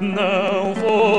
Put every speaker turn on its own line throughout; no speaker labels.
não vou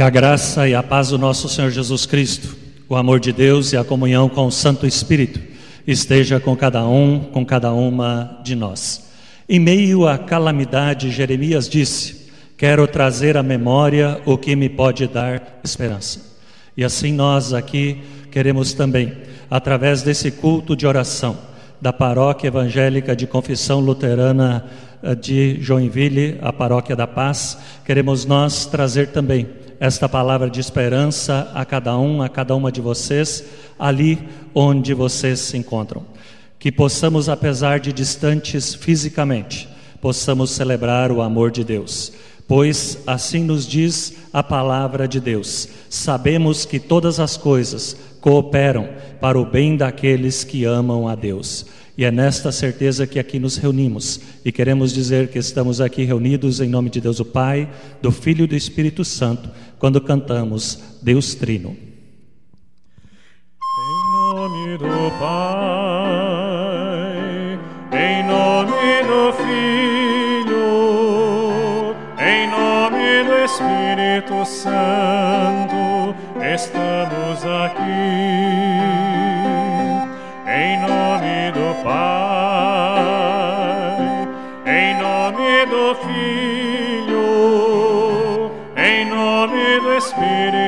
Que a graça e a paz do nosso Senhor Jesus Cristo, o amor de Deus e a comunhão com o Santo Espírito esteja com cada um, com cada uma de nós. Em meio à calamidade, Jeremias disse: Quero trazer à memória o que me pode dar esperança. E assim nós aqui queremos também, através desse culto de oração da Paróquia Evangélica de Confissão Luterana eh, de Joinville, a Paróquia da Paz, queremos nós trazer também esta palavra de esperança a cada um, a cada uma de vocês, ali onde vocês se encontram. Que possamos, apesar de distantes fisicamente, possamos celebrar o amor de Deus. Pois assim nos diz a palavra de Deus: sabemos que todas as coisas cooperam para o bem daqueles que amam a Deus. E é nesta certeza que aqui nos reunimos e queremos dizer que estamos aqui reunidos em nome de Deus o Pai, do Filho e do Espírito Santo, quando cantamos Deus Trino.
Em nome do Pai,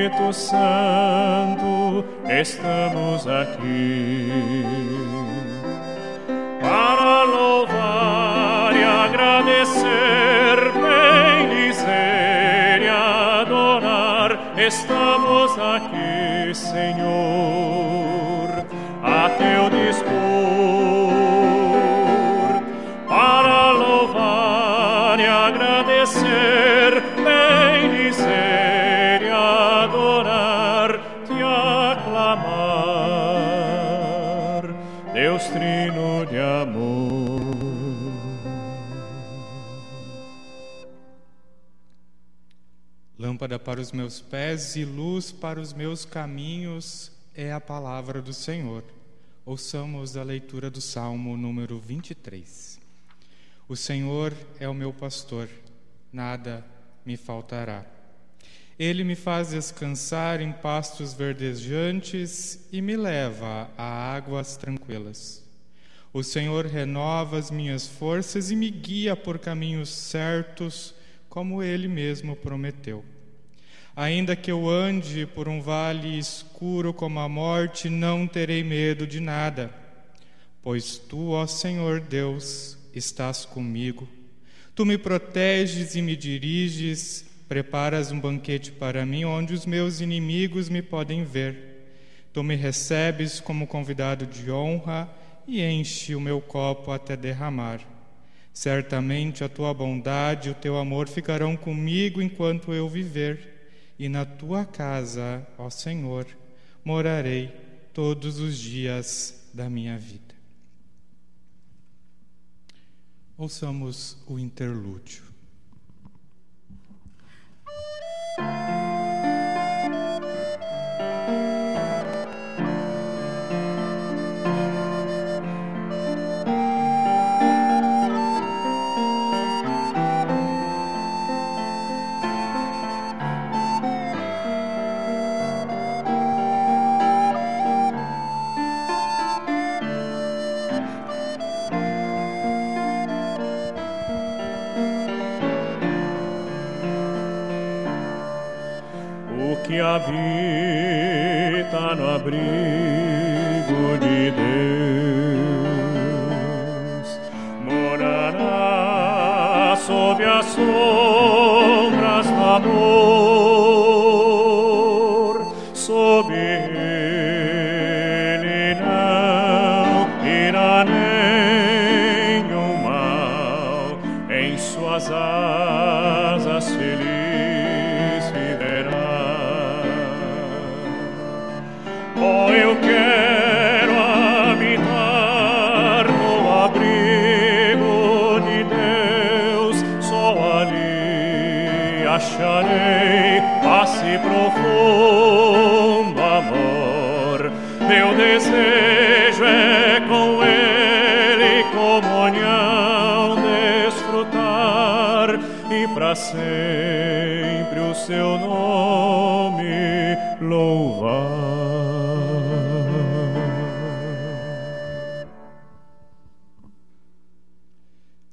Espírito Santo, estamos aqui para louvar e agradecer, bendizer e adorar. Estamos aqui,
Lâmpada para os meus pés e luz para os meus caminhos é a palavra do Senhor. Ouçamos a leitura do Salmo número 23. O Senhor é o meu pastor, nada me faltará. Ele me faz descansar em pastos verdejantes e me leva a águas tranquilas. O Senhor renova as minhas forças e me guia por caminhos certos, como ele mesmo prometeu. Ainda que eu ande por um vale escuro como a morte, não terei medo de nada, pois tu, ó Senhor Deus, estás comigo. Tu me proteges e me diriges, preparas um banquete para mim onde os meus inimigos me podem ver. Tu me recebes como convidado de honra e enche o meu copo até derramar. Certamente a tua bondade e o teu amor ficarão comigo enquanto eu viver e na tua casa, ó Senhor, morarei todos os dias da minha vida. Ouçamos o interlúdio. Que habita no abrigo de Deus. Morará sob as sombras do amor,
Meu desejo é com ele comunhão desfrutar e para sempre o seu nome louvar.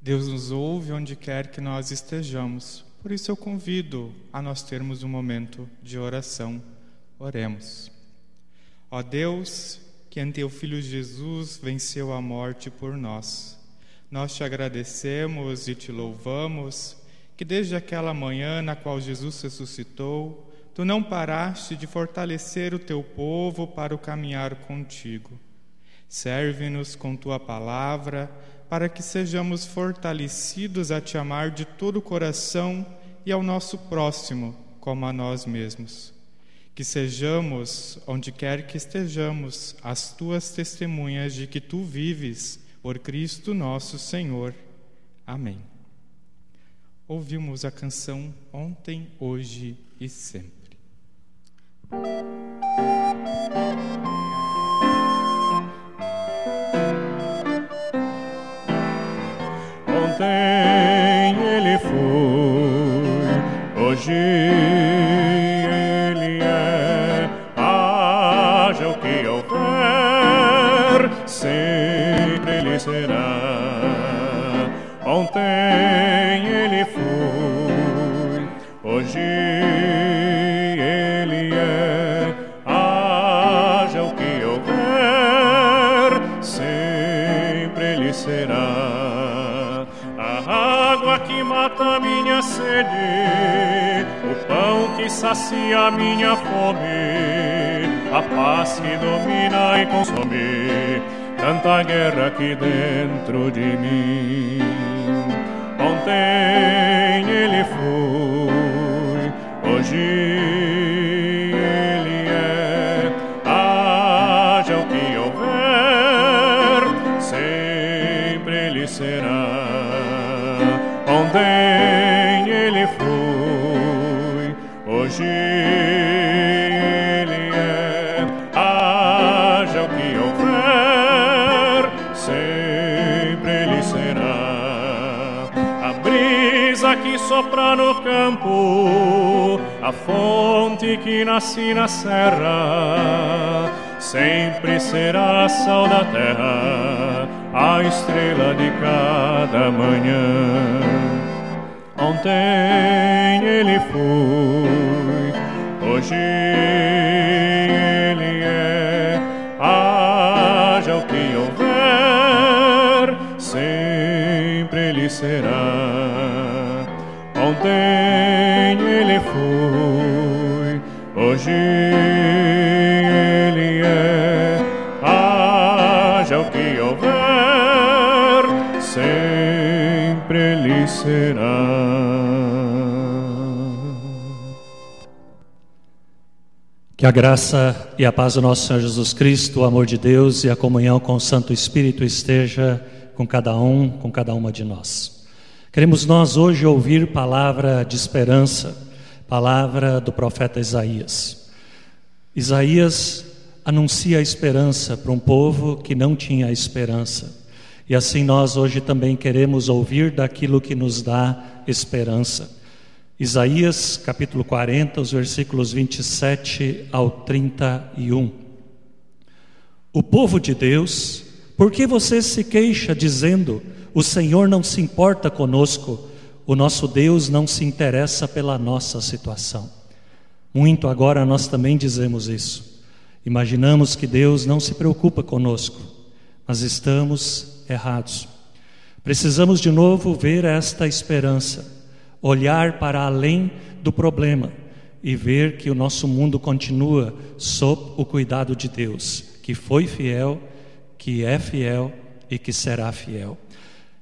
Deus nos ouve onde quer que nós estejamos. Por isso eu convido a nós termos um momento de oração. Oremos. Ó Deus, que em teu filho Jesus venceu a morte por nós. Nós te agradecemos e te louvamos que desde aquela manhã na qual Jesus ressuscitou, tu não paraste de fortalecer o teu povo para o caminhar contigo. Serve-nos com tua palavra para que sejamos fortalecidos a te amar de todo o coração e ao nosso próximo como a nós mesmos. Que sejamos, onde quer que estejamos, as tuas testemunhas de que tu vives, por Cristo nosso Senhor. Amém. Ouvimos a canção ontem, hoje e sempre.
Ontem ele foi, hoje o pão que sacia minha fome, a paz que domina e consome tanta guerra aqui dentro de mim. Ontem que sopra no campo, a fonte que nasce na serra, sempre será sal da terra, a estrela de cada manhã. Ontem ele foi, hoje ele é. Haja o que houver, sempre ele será. Ontem ele foi, hoje ele é. Haja o que houver, sempre ele será.
Que a graça e a paz do nosso Senhor Jesus Cristo, o amor de Deus e a comunhão com o Santo Espírito esteja com cada um, com cada uma de nós. Queremos nós hoje ouvir palavra de esperança, palavra do profeta Isaías. Isaías anuncia a esperança para um povo que não tinha esperança. E assim nós hoje também queremos ouvir daquilo que nos dá esperança. Isaías capítulo 40, os versículos 27 ao 31. O povo de Deus, por que você se queixa dizendo: O Senhor não se importa conosco, o nosso Deus não se interessa pela nossa situação? Muito agora nós também dizemos isso. Imaginamos que Deus não se preocupa conosco, mas estamos errados. Precisamos de novo ver esta esperança olhar para além do problema e ver que o nosso mundo continua sob o cuidado de Deus, que foi fiel, que é fiel e que será fiel.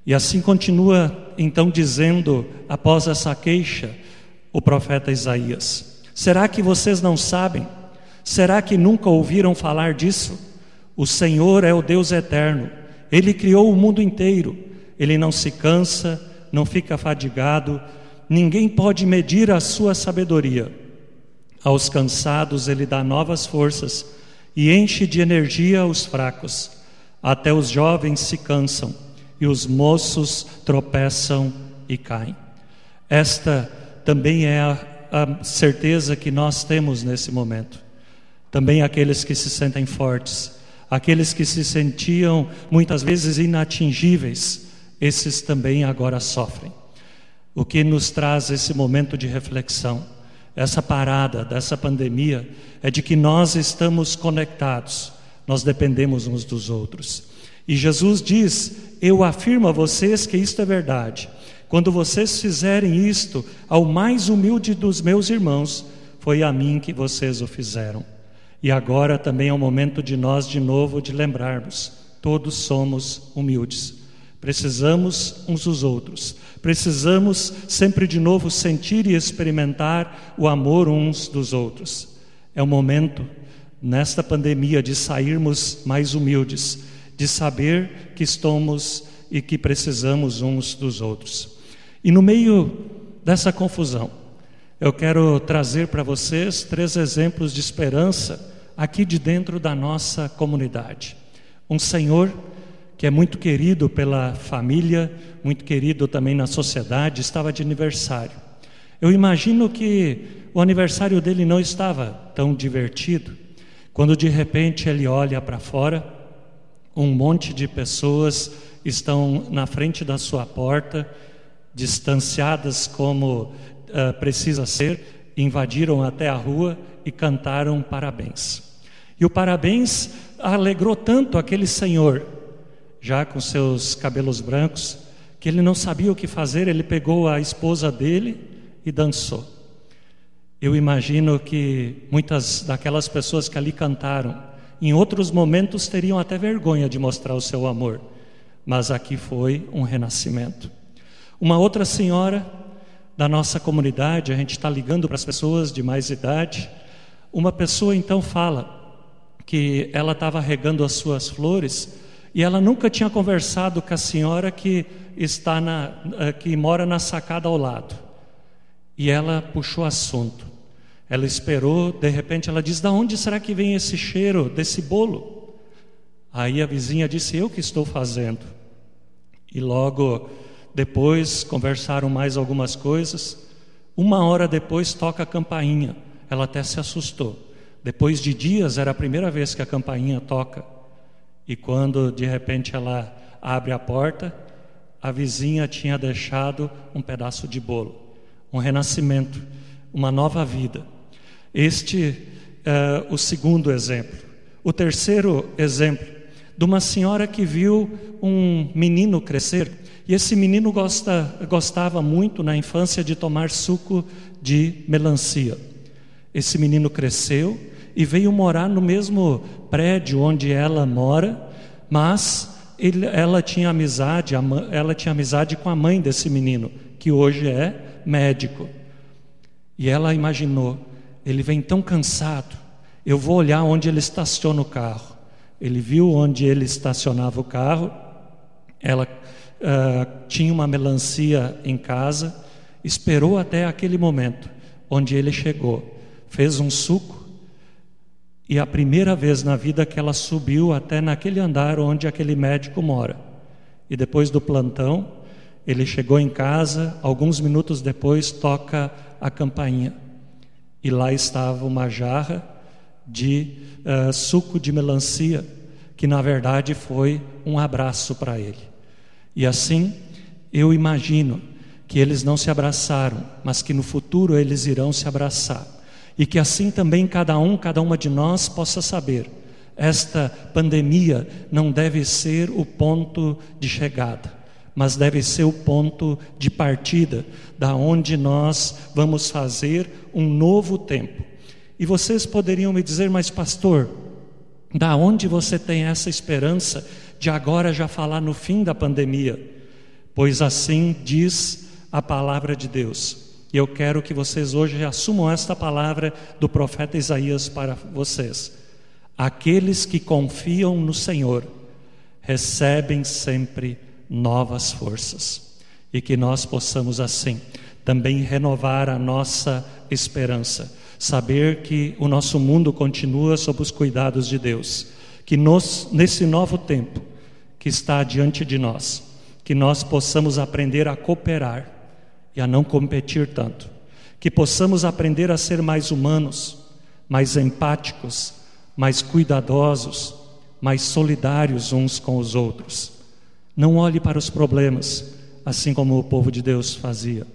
E assim continua então dizendo, após essa queixa, o profeta Isaías: Será que vocês não sabem? Será que nunca ouviram falar disso? O Senhor é o Deus eterno, ele criou o mundo inteiro, ele não se cansa, não fica fadigado, ninguém pode medir a sua sabedoria. Aos cansados ele dá novas forças e enche de energia os fracos. Até os jovens se cansam e os moços tropeçam e caem. Esta também é a, a certeza que nós temos nesse momento. Também aqueles que se sentem fortes, aqueles que se sentiam muitas vezes inatingíveis, esses também agora sofrem. O que nos traz esse momento de reflexão, essa parada dessa pandemia, é de que nós estamos conectados, nós dependemos uns dos outros. E Jesus diz: Eu afirmo a vocês que isto é verdade. Quando vocês fizerem isto ao mais humilde dos meus irmãos, foi a mim que vocês o fizeram. E agora também é o momento de nós de novo de lembrarmos: todos somos humildes. Precisamos uns dos outros. Precisamos sempre de novo sentir e experimentar o amor uns dos outros. É o momento, nesta pandemia, de sairmos mais humildes, de saber que estamos e que precisamos uns dos outros. E no meio dessa confusão, eu quero trazer para vocês três exemplos de esperança aqui de dentro da nossa comunidade. Um Senhor que é muito querido pela família, muito querido também na sociedade, estava de aniversário. Eu imagino que o aniversário dele não estava tão divertido, quando de repente ele olha para fora, um monte de pessoas estão na frente da sua porta, distanciadas como uh, precisa ser, invadiram até a rua e cantaram parabéns. E o parabéns alegrou tanto aquele senhor já com seus cabelos brancos, que ele não sabia o que fazer, ele pegou a esposa dele e dançou. Eu imagino que muitas daquelas pessoas que ali cantaram, em outros momentos teriam até vergonha de mostrar o seu amor, mas aqui foi um renascimento. Uma outra senhora da nossa comunidade, a gente está ligando para as pessoas de mais idade, uma pessoa então fala que ela estava regando as suas flores e ela nunca tinha conversado com a senhora que está na, eh, que mora na sacada ao lado. E ela puxou assunto. Ela esperou, de repente ela diz: "Da onde será que vem esse cheiro desse bolo?" Aí a vizinha disse: "Eu que estou fazendo." E logo depois conversaram mais algumas coisas. Uma hora depois toca a campainha. Ela até se assustou. Depois de dias era a primeira vez que a campainha toca. E quando de repente ela abre a porta, a vizinha tinha deixado um pedaço de bolo, um renascimento, uma nova vida. Este é o segundo exemplo. O terceiro exemplo, de uma senhora que viu um menino crescer, e esse menino gosta, gostava muito na infância de tomar suco de melancia. Esse menino cresceu e veio morar no mesmo prédio onde ela mora, mas ele, ela tinha amizade, ela tinha amizade com a mãe desse menino, que hoje é médico. E ela imaginou, ele vem tão cansado, eu vou olhar onde ele estaciona o carro. Ele viu onde ele estacionava o carro, ela uh, tinha uma melancia em casa, esperou até aquele momento, onde ele chegou, fez um suco e a primeira vez na vida que ela subiu até naquele andar onde aquele médico mora. E depois do plantão, ele chegou em casa, alguns minutos depois toca a campainha. E lá estava uma jarra de uh, suco de melancia, que na verdade foi um abraço para ele. E assim, eu imagino que eles não se abraçaram, mas que no futuro eles irão se abraçar e que assim também cada um, cada uma de nós possa saber: esta pandemia não deve ser o ponto de chegada, mas deve ser o ponto de partida, da onde nós vamos fazer um novo tempo. E vocês poderiam me dizer, mas pastor, da onde você tem essa esperança de agora já falar no fim da pandemia? Pois assim diz a palavra de Deus. E eu quero que vocês hoje assumam esta palavra do profeta Isaías para vocês. Aqueles que confiam no Senhor recebem sempre novas forças. E que nós possamos assim também renovar a nossa esperança, saber que o nosso mundo continua sob os cuidados de Deus, que nos, nesse novo tempo que está diante de nós, que nós possamos aprender a cooperar e a não competir tanto, que possamos aprender a ser mais humanos, mais empáticos, mais cuidadosos, mais solidários uns com os outros. Não olhe para os problemas, assim como o povo de Deus fazia,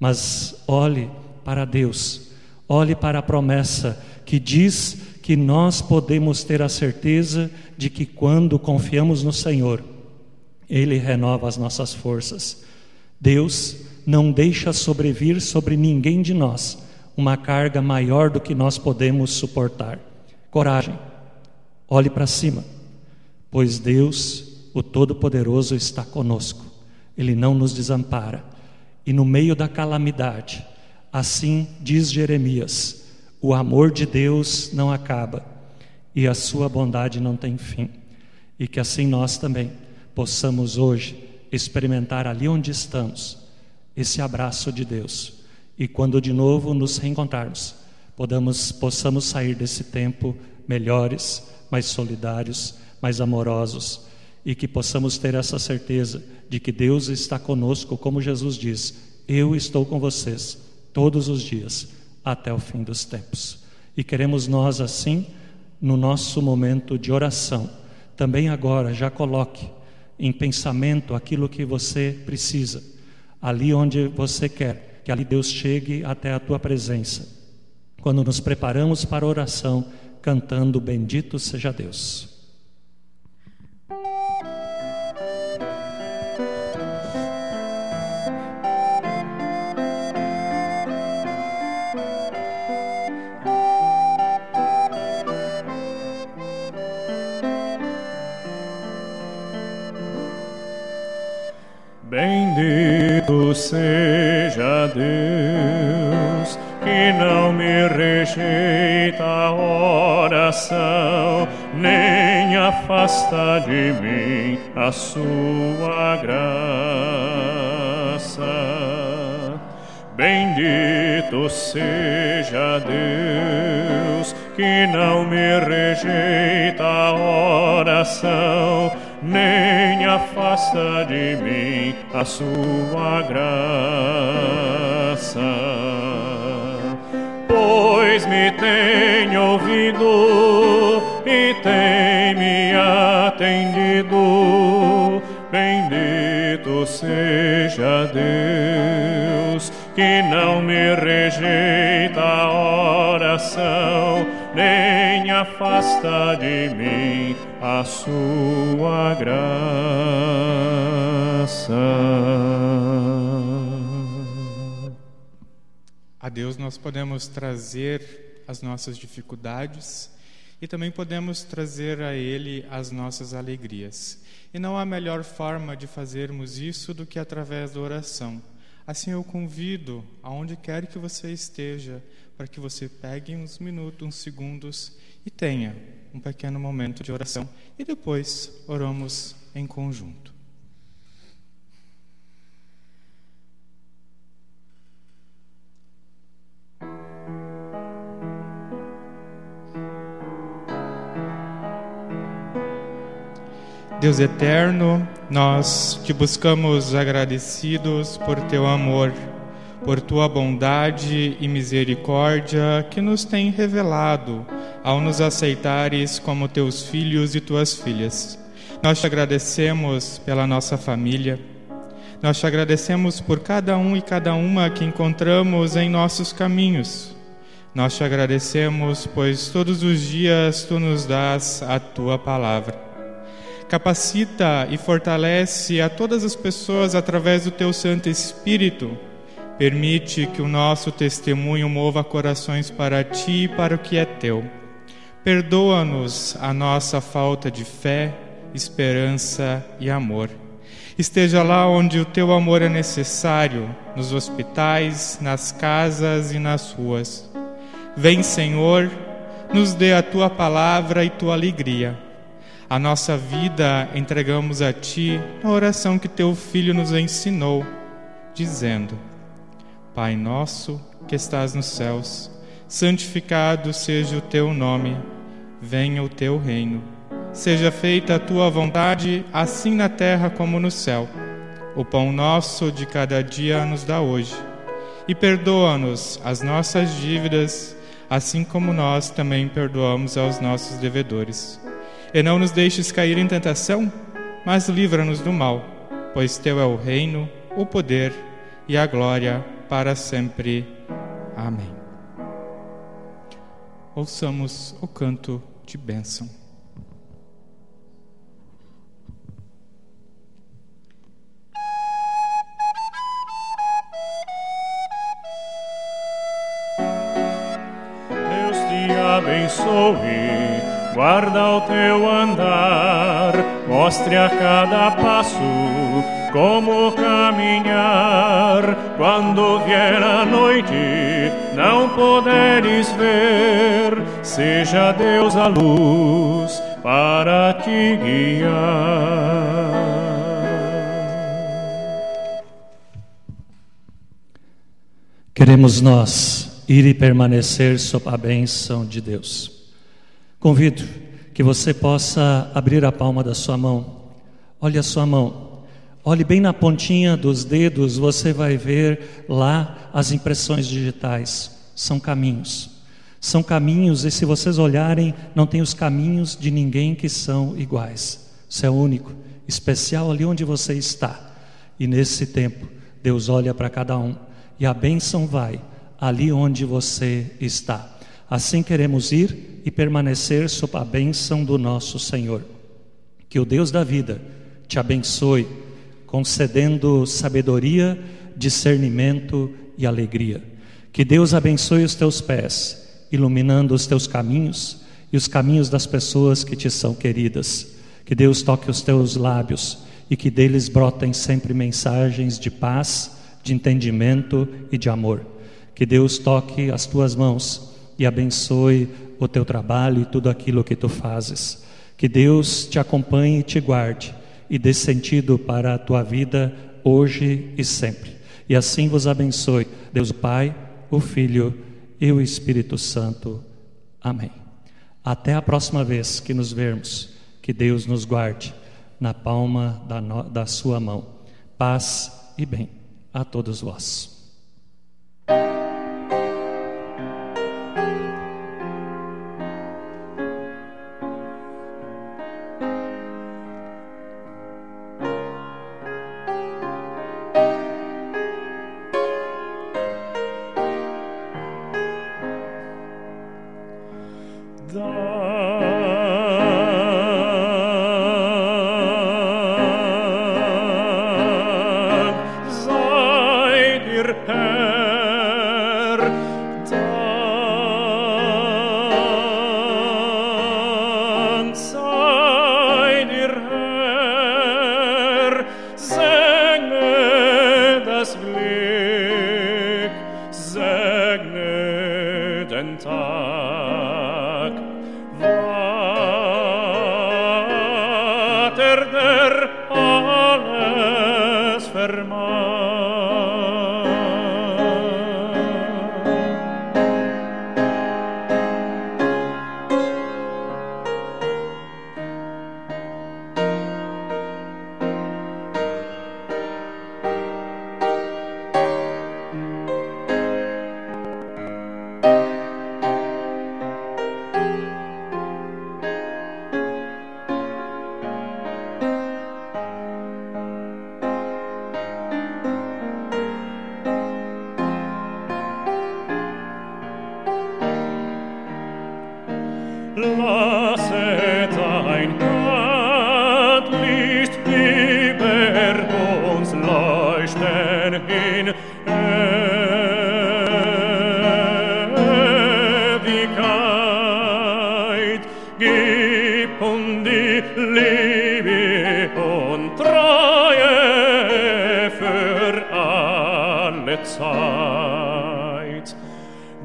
mas olhe para Deus, olhe para a promessa que diz que nós podemos ter a certeza de que quando confiamos no Senhor, Ele renova as nossas forças. Deus não deixa sobrevir sobre ninguém de nós uma carga maior do que nós podemos suportar. Coragem, olhe para cima, pois Deus, o Todo-Poderoso, está conosco, Ele não nos desampara. E no meio da calamidade, assim diz Jeremias: o amor de Deus não acaba e a sua bondade não tem fim. E que assim nós também possamos hoje experimentar ali onde estamos esse abraço de Deus. E quando de novo nos reencontrarmos, podamos, possamos sair desse tempo melhores, mais solidários, mais amorosos e que possamos ter essa certeza de que Deus está conosco, como Jesus diz: Eu estou com vocês todos os dias até o fim dos tempos. E queremos nós assim, no nosso momento de oração, também agora já coloque em pensamento aquilo que você precisa ali onde você quer, que ali Deus chegue até a tua presença. Quando nos preparamos para a oração, cantando Bendito seja Deus.
Bendito seja Deus que não me rejeita a oração, nem afasta de mim a sua graça. Bendito seja Deus que não me rejeita a oração, nem afasta de mim a sua graça. Pois me tem ouvido e tem me atendido, bendito seja Deus que não me rejeita a oração, nem afasta de mim a sua graça.
A Deus nós podemos trazer as nossas dificuldades e também podemos trazer a Ele as nossas alegrias. E não há melhor forma de fazermos isso do que através da oração. Assim eu convido, aonde quer que você esteja, para que você pegue uns minutos, uns segundos e tenha um pequeno momento de oração e depois oramos em conjunto. Deus eterno, nós te buscamos agradecidos por teu amor por tua bondade e misericórdia que nos tem revelado ao nos aceitares como teus filhos e tuas filhas. Nós te agradecemos pela nossa família. Nós te agradecemos por cada um e cada uma que encontramos em nossos caminhos. Nós te agradecemos, pois todos os dias tu nos dás a tua palavra. Capacita e fortalece a todas as pessoas através do teu Santo Espírito Permite que o nosso testemunho mova corações para ti e para o que é teu. Perdoa-nos a nossa falta de fé, esperança e amor. Esteja lá onde o teu amor é necessário, nos hospitais, nas casas e nas ruas. Vem, Senhor, nos dê a tua palavra e tua alegria. A nossa vida entregamos a ti na oração que teu filho nos ensinou, dizendo: Pai nosso que estás nos céus, santificado seja o teu nome, venha o teu reino. Seja feita a tua vontade, assim na terra como no céu. O pão nosso de cada dia nos dá hoje. E perdoa-nos as nossas dívidas, assim como nós também perdoamos aos nossos devedores. E não nos deixes cair em tentação, mas livra-nos do mal, pois teu é o reino, o poder e a glória para sempre. Amém. Ouçamos o canto de bênção.
Deus te abençoe, guarda o teu andar, mostre a cada passo como caminhar. Quando vier a noite, não poderes ver, seja Deus a luz para te guiar.
Queremos nós ir e permanecer sob a bênção de Deus. Convido que você possa abrir a palma da sua mão. Olhe a sua mão. Olhe bem na pontinha dos dedos, você vai ver lá as impressões digitais. São caminhos. São caminhos, e se vocês olharem, não tem os caminhos de ninguém que são iguais. Você é único, especial ali onde você está. E nesse tempo, Deus olha para cada um e a bênção vai ali onde você está. Assim queremos ir e permanecer sob a bênção do nosso Senhor. Que o Deus da vida te abençoe, concedendo sabedoria, discernimento e alegria. Que Deus abençoe os teus pés, iluminando os teus caminhos e os caminhos das pessoas que te são queridas. Que Deus toque os teus lábios e que deles brotem sempre mensagens de paz de entendimento e de amor. Que Deus toque as tuas mãos e abençoe o teu trabalho e tudo aquilo que tu fazes. Que Deus te acompanhe e te guarde e dê sentido para a tua vida hoje e sempre. E assim vos abençoe, Deus Pai, o Filho e o Espírito Santo. Amém. Até a próxima vez que nos vermos, que Deus nos guarde na palma da, no, da sua mão. Paz e bem a todos vós.
done.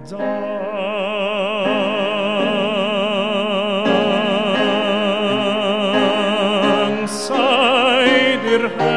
Dank sei dir,